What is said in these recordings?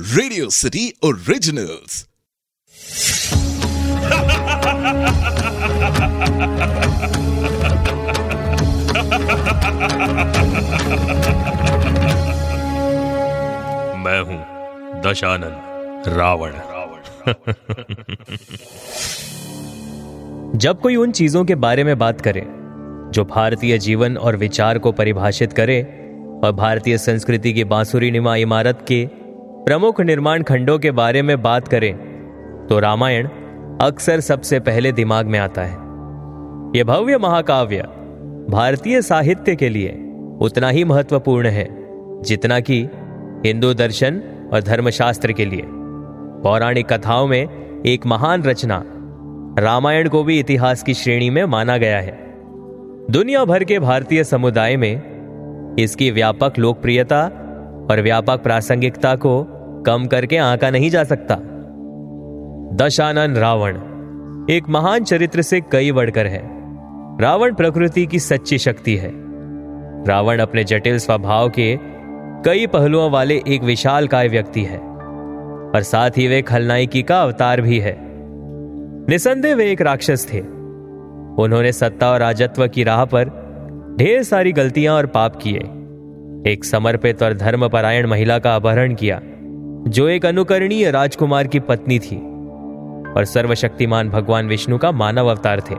Radio city originals मैं हूँ दशानन रावण। जब कोई उन चीज़ों के बारे में बात करे जो भारतीय जीवन और विचार को परिभाषित करे और भारतीय संस्कृति की बांसुरी निमा इमारत के प्रमुख निर्माण खंडों के बारे में बात करें तो रामायण अक्सर सबसे पहले दिमाग में आता है। यह भव्य महाकाव्य भारतीय साहित्य के लिए उतना ही महत्वपूर्ण है, जितना कि हिंदू दर्शन और धर्मशास्त्र के लिए। पौराणिक कथाओं में एक महान रचना रामायण को भी इतिहास की श्रेणी में माना गया है। दुनिया भर के भारतीय समुदाय में इसकी व्यापक लोकप्रियता और व्यापक प्रासंगिकता को कम करके आंका नहीं जा सकता। दशानन रावण, एक महान चरित्र से कई बढ़कर है। रावण प्रकृति की सच्ची शक्ति है। रावण अपने जटिल स्वभाव के कई पहलुओं वाले एक विशाल काय व्यक्ति है, और साथ ही वे खलनायकी का अवतार भी है। निसंदेह वे एक राक्षस थे। उन्होंने सत्ता और राजत्व की राह पर ढेर सारी गलतियाँ और पाप किए। एक समर्पित और धर्मपरायण महिला का अपहरण किया, जो एक अनुकरणीय राजकुमार की पत्नी थी, और सर्वशक्तिमान भगवान विष्णु का मानव अवतार थे।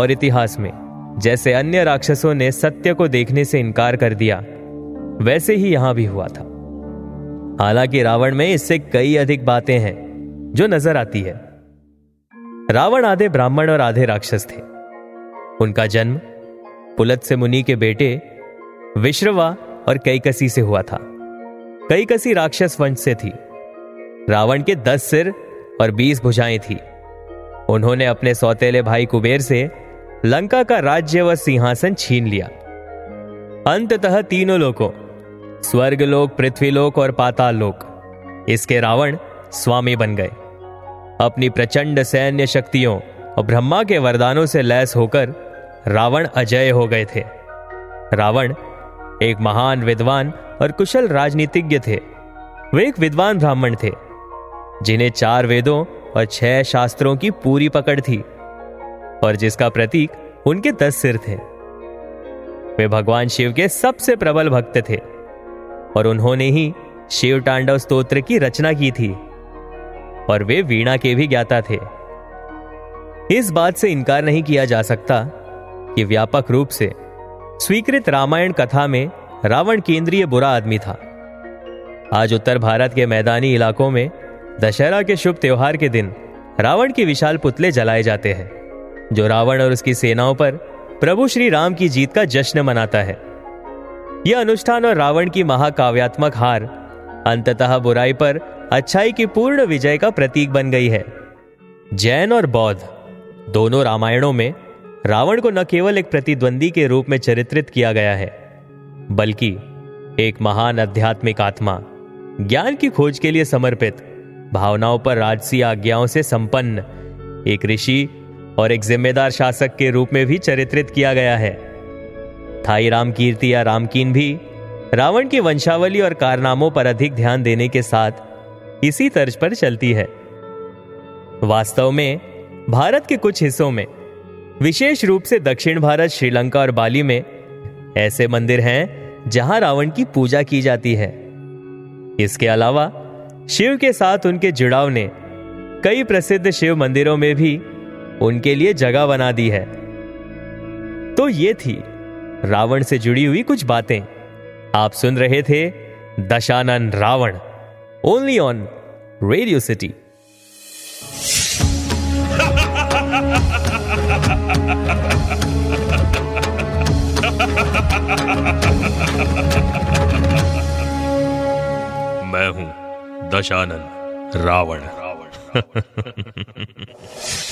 और इतिहास में, जैसे अन्य राक्षसों ने सत्य को देखने से इनकार कर दिया, वैसे ही यहाँ भी हुआ था। हालाँकि रावण में इससे कई अधिक बातें हैं, जो नज़र आती है। रावण आधे ब्राह्मण और आधे राक्षस थे। उनका जन्म पुलत से मुनि के बेटे विश्रवा और कैकसी से हुआ था। कैकसी राक्षस वंश से थी। रावण के दस सिर और बीस भुजाएँ थी। उन्होंने अपने सौतेले भाई कुबेर से लंका का राज्य व सिंहासन छीन लिया। अंततः तीनों लोकों स्वर्गलोक, पृथ्वीलोक और पाताल लोक इसके रावण स्वामी बन गए। अपनी प्रचंड सैन्य शक्तियों और ब्रह्मा के वरदानों से लैस होकर रावण अजय हो गए थे। रावण एक महान विद्वान और कुशल राजनीतिज्ञ थे। वे एक विद्वान ब्राह्मण थे, जिन्हें चार वेदों और छह शास्त्रों की पूरी पकड़ थी और जिसका प्रतीक उनके दस सिर थे। वे भगवान शिव के सबसे प्रबल भक्त थे और उन्होंने ही शिव तांडव स्तोत्र की रचना की थी और वे वीणा के भी ज्ञाता थे। इस बात से इनकार नहीं किया जा सकता कि व्यापक रूप से स्वीकृत रामायण कथा में रावण केंद्रीय बुरा आदमी था। आज उत्तर भारत के मैदानी इलाकों में दशहरा के शुभ त्योहार के दिन रावण के विशाल पुतले जलाए जाते हैं, जो रावण और उसकी सेनाओं पर प्रभु श्री राम की जीत का जश्न मनाता है। यह अनुष्ठान और रावण की महाकाव्यात्मक हार अंततः बुराई पर अच्छाई की पूर्ण विजय का प्रतीक बन गई है। जैन और बौद्ध दोनों रामायणों में रावण को न केवल एक प्रतिद्वंदी के रूप में चरित्रित किया गया है, बल्कि एक महान आध्यात्मिक आत्मा, ज्ञान की खोज के लिए समर्पित, भावनाओं पर राजसी आज्ञाओं से संपन्न, एक ऋषि और एक जिम्मेदार शासक के रूप में भी चरित्रित किया गया है। थाई राम कीर्ति या रामकीन भी रावण की वंशावली और कारनामों पर अधिक ध्यान देने के साथ इसी तर्ज पर चलती है। वास्तव में, भारत के कुछ हिस्सों में विशेष रूप से दक्षिण भारत, श्रीलंका और बाली में ऐसे मंदिर हैं जहाँ रावण की पूजा की जाती है। इसके अलावा शिव के साथ उनके जुड़ाव ने कई प्रसिद्ध शिव मंदिरों में भी उनके लिए जगह बना दी है। तो ये थी रावण से जुड़ी हुई कुछ बातें। आप सुन रहे थे Dashanan Ravan only on radio city मैं हूँ दशानंद रावण रावण।